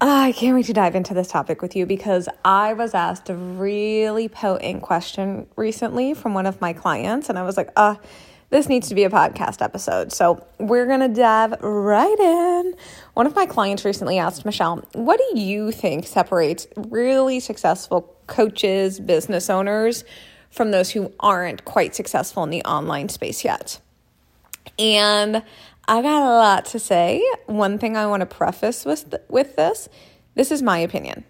I can't wait to dive into this topic with you because I was asked a really potent question recently from one of my clients, and I was like, uh, this needs to be a podcast episode. So we're going to dive right in. One of my clients recently asked Michelle, What do you think separates really successful coaches, business owners from those who aren't quite successful in the online space yet? And I got a lot to say. One thing I want to preface with th- with this, this is my opinion.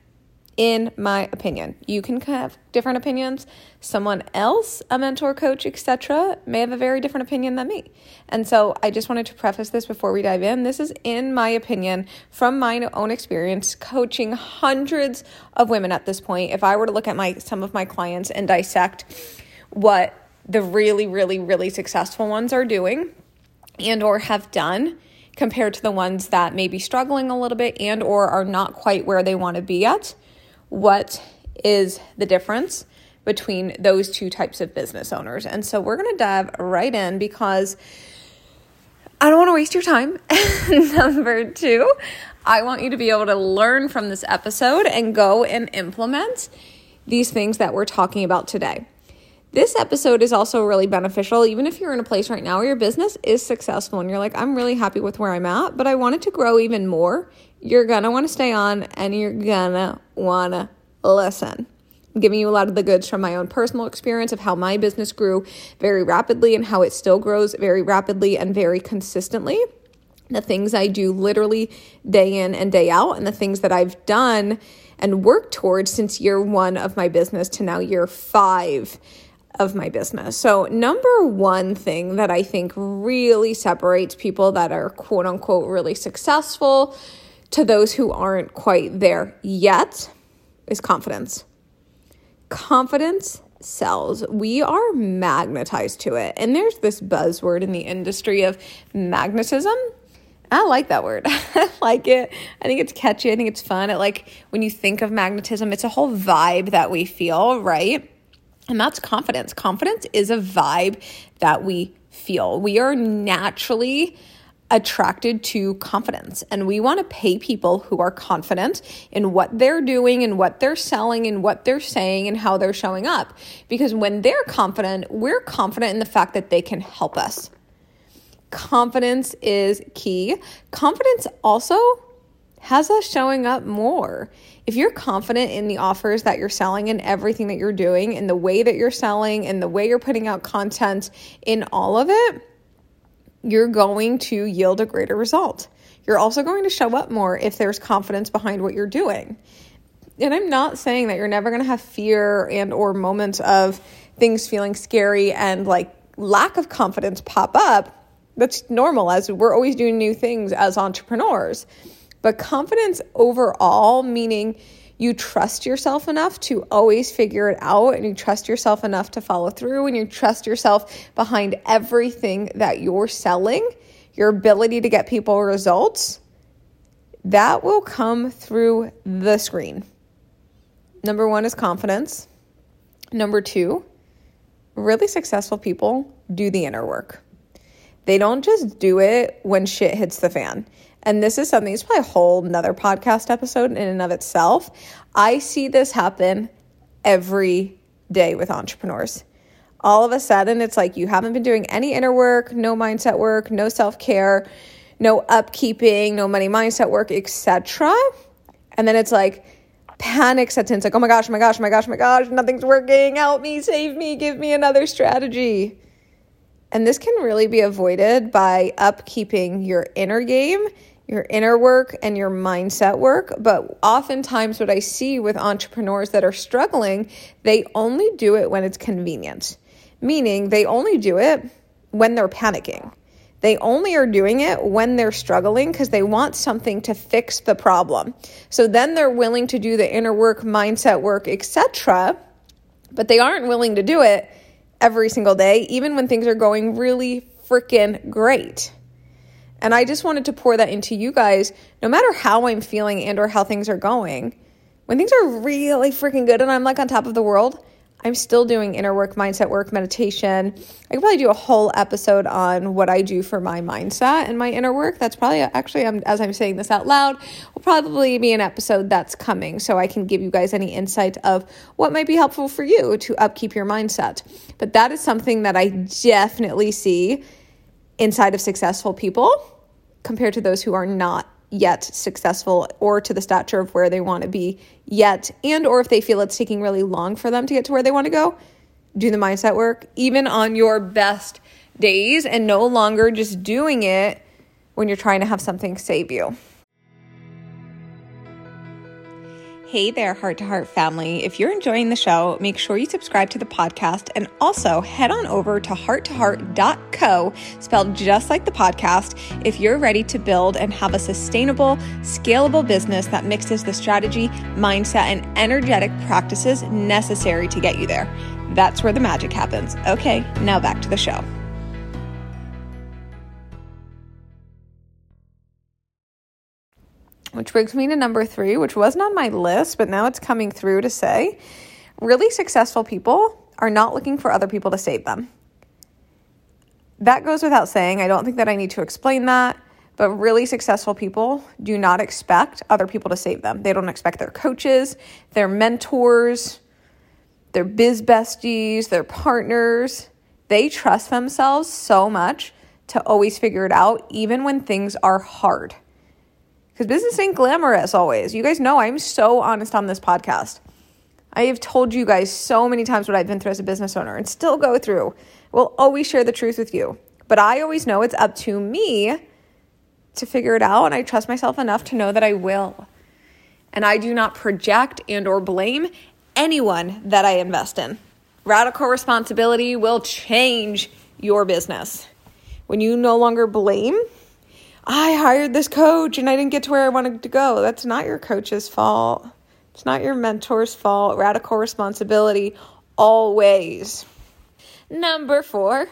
In my opinion, you can have different opinions. Someone else, a mentor, coach, etc., may have a very different opinion than me. And so I just wanted to preface this before we dive in. This is in my opinion from my own experience coaching hundreds of women at this point. If I were to look at my some of my clients and dissect what the really really really successful ones are doing, and or have done compared to the ones that may be struggling a little bit and or are not quite where they want to be at what is the difference between those two types of business owners and so we're going to dive right in because I don't want to waste your time. Number two, I want you to be able to learn from this episode and go and implement these things that we're talking about today. This episode is also really beneficial, even if you're in a place right now where your business is successful and you're like, I'm really happy with where I'm at, but I want it to grow even more. You're gonna wanna stay on and you're gonna wanna listen. I'm giving you a lot of the goods from my own personal experience of how my business grew very rapidly and how it still grows very rapidly and very consistently. The things I do literally day in and day out, and the things that I've done and worked towards since year one of my business to now year five of my business. So, number one thing that I think really separates people that are quote unquote really successful to those who aren't quite there yet is confidence. Confidence sells. We are magnetized to it. And there's this buzzword in the industry of magnetism. I like that word. I like it. I think it's catchy. I think it's fun. It like when you think of magnetism, it's a whole vibe that we feel, right? And that's confidence. Confidence is a vibe that we feel. We are naturally attracted to confidence and we want to pay people who are confident in what they're doing and what they're selling and what they're saying and how they're showing up because when they're confident we're confident in the fact that they can help us confidence is key confidence also has us showing up more. If you're confident in the offers that you're selling and everything that you're doing, and the way that you're selling, and the way you're putting out content in all of it, you're going to yield a greater result. You're also going to show up more if there's confidence behind what you're doing. And I'm not saying that you're never going to have fear and or moments of things feeling scary and like lack of confidence pop up. That's normal as we're always doing new things as entrepreneurs. But confidence overall, meaning you trust yourself enough to always figure it out and you trust yourself enough to follow through and you trust yourself behind everything that you're selling, your ability to get people results, that will come through the screen. Number one is confidence. Number two, really successful people do the inner work. They don't just do it when shit hits the fan. And this is something, it's probably a whole another podcast episode in and of itself. I see this happen every day with entrepreneurs. All of a sudden, it's like you haven't been doing any inner work, no mindset work, no self care, no upkeeping, no money mindset work, etc. And then it's like panic sets in. It's like, oh my gosh, oh my gosh, oh my gosh, oh my gosh, nothing's working. Help me, save me, give me another strategy. And this can really be avoided by upkeeping your inner game, your inner work, and your mindset work. But oftentimes, what I see with entrepreneurs that are struggling, they only do it when it's convenient, meaning they only do it when they're panicking. They only are doing it when they're struggling because they want something to fix the problem. So then they're willing to do the inner work, mindset work, etc. But they aren't willing to do it every single day, even when things are going really freaking great. And I just wanted to pour that into you guys, no matter how I'm feeling and or how things are going. When things are really freaking good and I'm like on top of the world, I'm still doing inner work, mindset work, meditation. I could probably do a whole episode on what I do for my mindset and my inner work. That's probably actually, I'm, as I'm saying this out loud, will probably be an episode that's coming so I can give you guys any insight of what might be helpful for you to upkeep your mindset. But that is something that I definitely see inside of successful people compared to those who are not yet successful or to the stature of where they want to be yet and or if they feel it's taking really long for them to get to where they want to go do the mindset work even on your best days and no longer just doing it when you're trying to have something save you Hey there, Heart to Heart family. If you're enjoying the show, make sure you subscribe to the podcast and also head on over to hearttoheart.co, spelled just like the podcast, if you're ready to build and have a sustainable, scalable business that mixes the strategy, mindset, and energetic practices necessary to get you there. That's where the magic happens. Okay, now back to the show. Which brings me to number three, which wasn't on my list, but now it's coming through to say really successful people are not looking for other people to save them. That goes without saying. I don't think that I need to explain that, but really successful people do not expect other people to save them. They don't expect their coaches, their mentors, their biz besties, their partners. They trust themselves so much to always figure it out, even when things are hard because business ain't glamorous always. You guys know I'm so honest on this podcast. I have told you guys so many times what I've been through as a business owner and still go through. We'll always share the truth with you. But I always know it's up to me to figure it out and I trust myself enough to know that I will. And I do not project and or blame anyone that I invest in. Radical responsibility will change your business. When you no longer blame I hired this coach and I didn't get to where I wanted to go. That's not your coach's fault. It's not your mentor's fault. Radical responsibility always. Number four,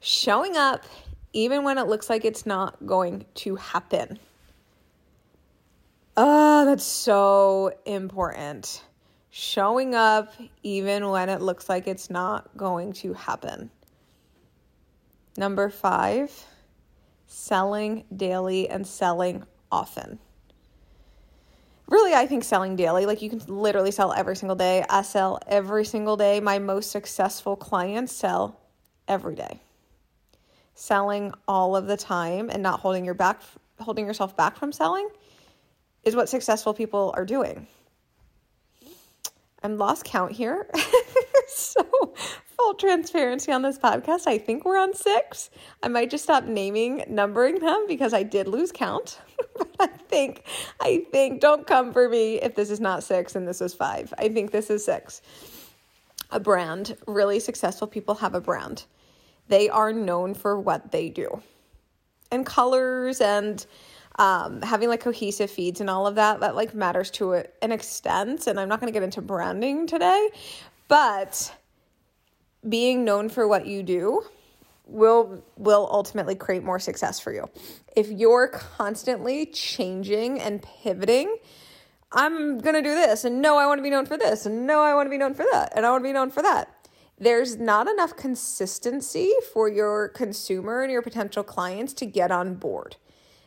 showing up even when it looks like it's not going to happen. Oh, that's so important. Showing up even when it looks like it's not going to happen. Number five, selling daily and selling often. Really, I think selling daily, like you can literally sell every single day. I sell every single day. My most successful clients sell every day. Selling all of the time and not holding your back holding yourself back from selling is what successful people are doing. I'm lost count here. so full transparency on this podcast, I think we're on six. I might just stop naming, numbering them because I did lose count. but I think, I think, don't come for me if this is not six and this is five. I think this is six. A brand, really successful people have a brand. They are known for what they do. And colors and um, having like cohesive feeds and all of that, that like matters to an extent. And I'm not going to get into branding today, but being known for what you do will will ultimately create more success for you. If you're constantly changing and pivoting, I'm going to do this and no I want to be known for this and no I want to be known for that and I want to be known for that. There's not enough consistency for your consumer and your potential clients to get on board.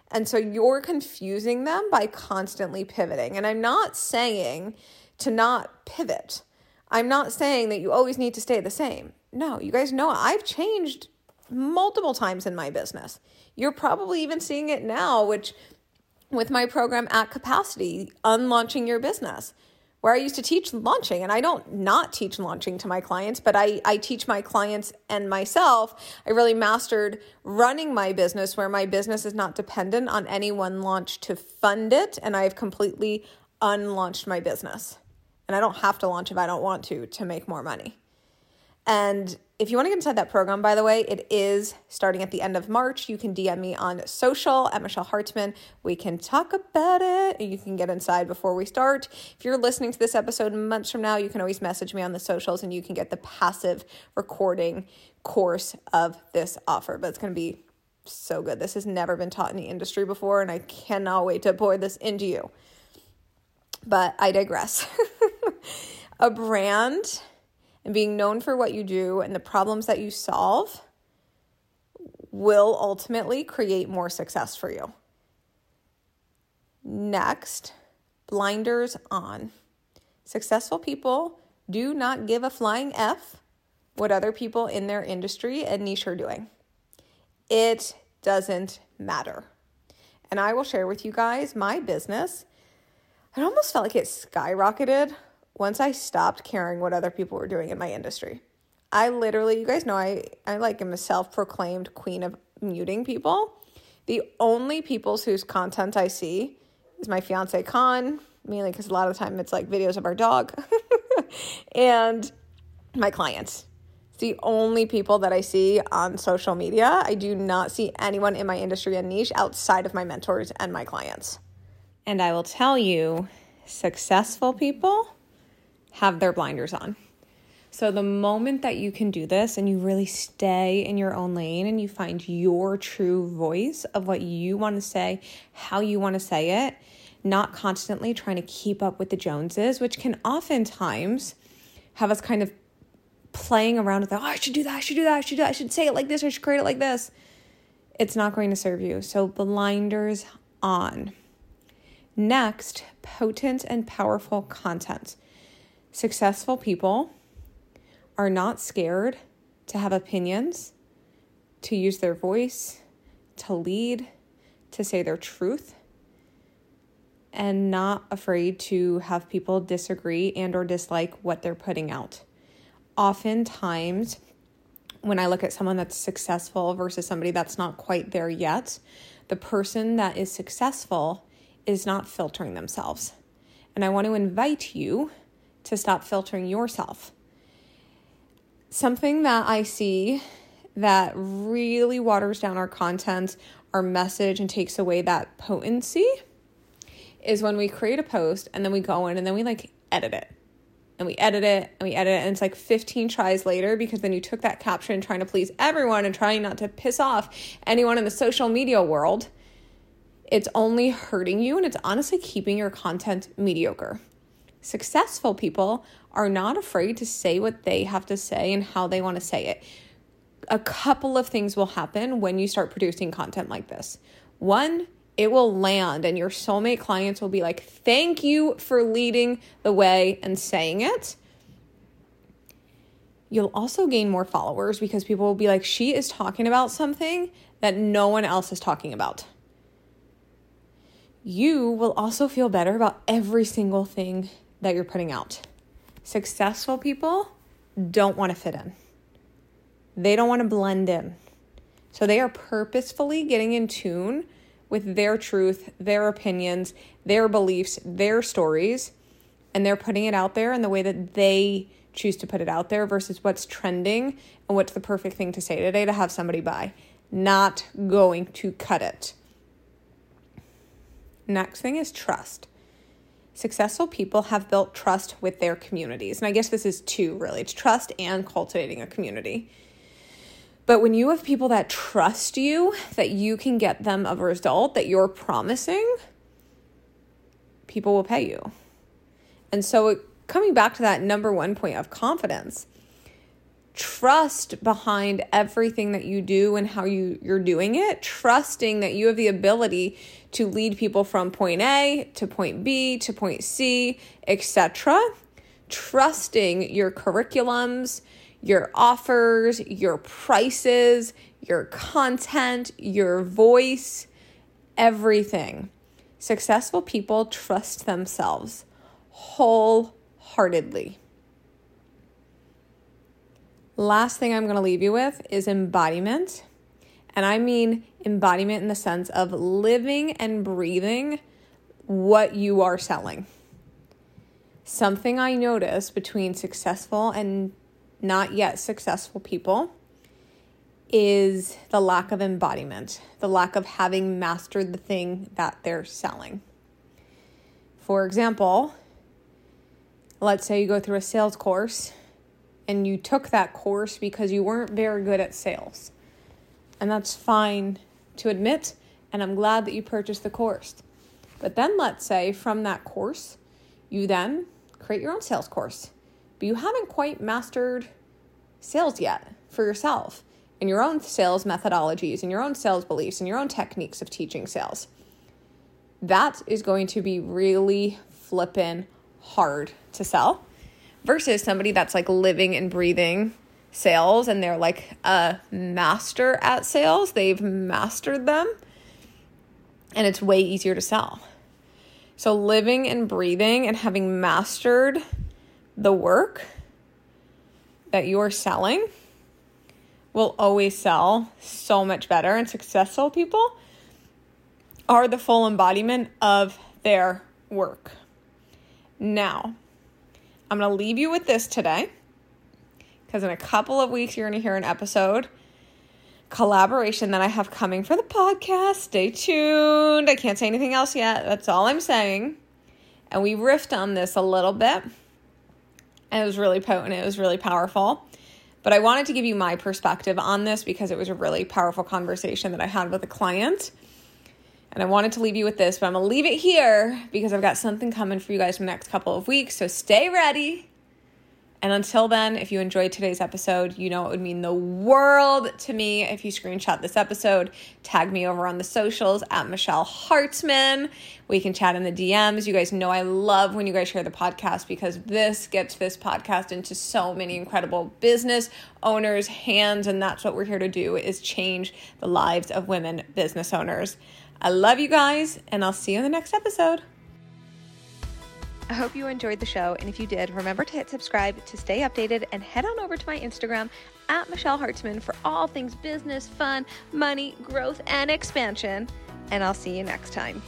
And so you're confusing them by constantly pivoting. And I'm not saying to not pivot. I'm not saying that you always need to stay the same. No, you guys know I've changed multiple times in my business. You're probably even seeing it now, which with my program at capacity, unlaunching your business, where I used to teach launching. And I don't not teach launching to my clients, but I, I teach my clients and myself. I really mastered running my business where my business is not dependent on any one launch to fund it. And I've completely unlaunched my business and I don't have to launch if I don't want to to make more money. And if you want to get inside that program, by the way, it is starting at the end of March. You can DM me on social at Michelle Hartzman. We can talk about it. You can get inside before we start. If you're listening to this episode months from now, you can always message me on the socials and you can get the passive recording course of this offer. But it's going to be so good. This has never been taught in the industry before, and I cannot wait to pour this into you. But I digress. A brand and being known for what you do and the problems that you solve will ultimately create more success for you. Next, blinders on. Successful people do not give a flying F what other people in their industry and niche are doing. It doesn't matter. And I will share with you guys my business. It almost felt like it skyrocketed once I stopped caring what other people were doing in my industry. I literally, you guys know, I, I like am a self proclaimed queen of muting people. The only people whose content I see is my fiance Con, mainly because a lot of the time it's like videos of our dog, and my clients. It's the only people that I see on social media. I do not see anyone in my industry and niche outside of my mentors and my clients. And I will tell you, successful people have their blinders on. So, the moment that you can do this and you really stay in your own lane and you find your true voice of what you want to say, how you want to say it, not constantly trying to keep up with the Joneses, which can oftentimes have us kind of playing around with, oh, I should do that, I should do that, I should do that, I should say it like this, I should create it like this. It's not going to serve you. So, blinders on. Next, potent and powerful content. Successful people are not scared to have opinions, to use their voice, to lead, to say their truth, and not afraid to have people disagree and or dislike what they're putting out. Oftentimes, when I look at someone that's successful versus somebody that's not quite there yet, the person that is successful is not filtering themselves. And I want to invite you to stop filtering yourself. Something that I see that really waters down our content, our message, and takes away that potency is when we create a post and then we go in and then we like edit it. And we edit it and we edit it, and it's like 15 tries later because then you took that caption trying to please everyone and trying not to piss off anyone in the social media world. It's only hurting you and it's honestly keeping your content mediocre. Successful people are not afraid to say what they have to say and how they want to say it. A couple of things will happen when you start producing content like this. One, it will land, and your soulmate clients will be like, Thank you for leading the way and saying it. You'll also gain more followers because people will be like, She is talking about something that no one else is talking about. You will also feel better about every single thing that you're putting out. Successful people don't want to fit in, they don't want to blend in. So they are purposefully getting in tune with their truth, their opinions, their beliefs, their stories, and they're putting it out there in the way that they choose to put it out there versus what's trending and what's the perfect thing to say today to have somebody buy. Not going to cut it. Next thing is trust successful people have built trust with their communities. And I guess this is two really it's trust and cultivating a community. But when you have people that trust you, that you can get them a result that you're promising, people will pay you. And so, coming back to that number one point of confidence, trust behind everything that you do and how you, you're doing it, trusting that you have the ability to lead people from point A to point B to point C, etc. Trusting your curriculums, your offers, your prices, your content, your voice, everything. Successful people trust themselves wholeheartedly. Last thing I'm going to leave you with is embodiment. And I mean embodiment in the sense of living and breathing what you are selling. Something I notice between successful and not yet successful people is the lack of embodiment, the lack of having mastered the thing that they're selling. For example, let's say you go through a sales course and you took that course because you weren't very good at sales. And that's fine to admit, and I'm glad that you purchased the course. But then let's say from that course, you then create your own sales course, but you haven't quite mastered sales yet for yourself and your own sales methodologies and your own sales beliefs and your own techniques of teaching sales. That is going to be really flippin' hard to sell versus somebody that's like living and breathing sales and they're like a master at sales. They've mastered them and it's way easier to sell. So, living and breathing and having mastered the work that you're selling will always sell so much better, and successful people are the full embodiment of their work. Now, I'm going to leave you with this today because in a couple of weeks, you're going to hear an episode collaboration that I have coming for the podcast. Stay tuned. I can't say anything else yet. That's all I'm saying. And we riffed on this a little bit. And it was really potent, it was really powerful. But I wanted to give you my perspective on this because it was a really powerful conversation that I had with a client. And I wanted to leave you with this, but I'm gonna leave it here because I've got something coming for you guys in the next couple of weeks. So stay ready. And until then, if you enjoyed today's episode, you know it would mean the world to me if you screenshot this episode, tag me over on the socials at Michelle Hartzman. We can chat in the DMs. You guys know I love when you guys share the podcast because this gets this podcast into so many incredible business owners' hands, and that's what we're here to do is change the lives of women business owners. I love you guys, and I'll see you in the next episode. I hope you enjoyed the show. And if you did, remember to hit subscribe to stay updated and head on over to my Instagram at Michelle Hartzman for all things business, fun, money, growth, and expansion. And I'll see you next time.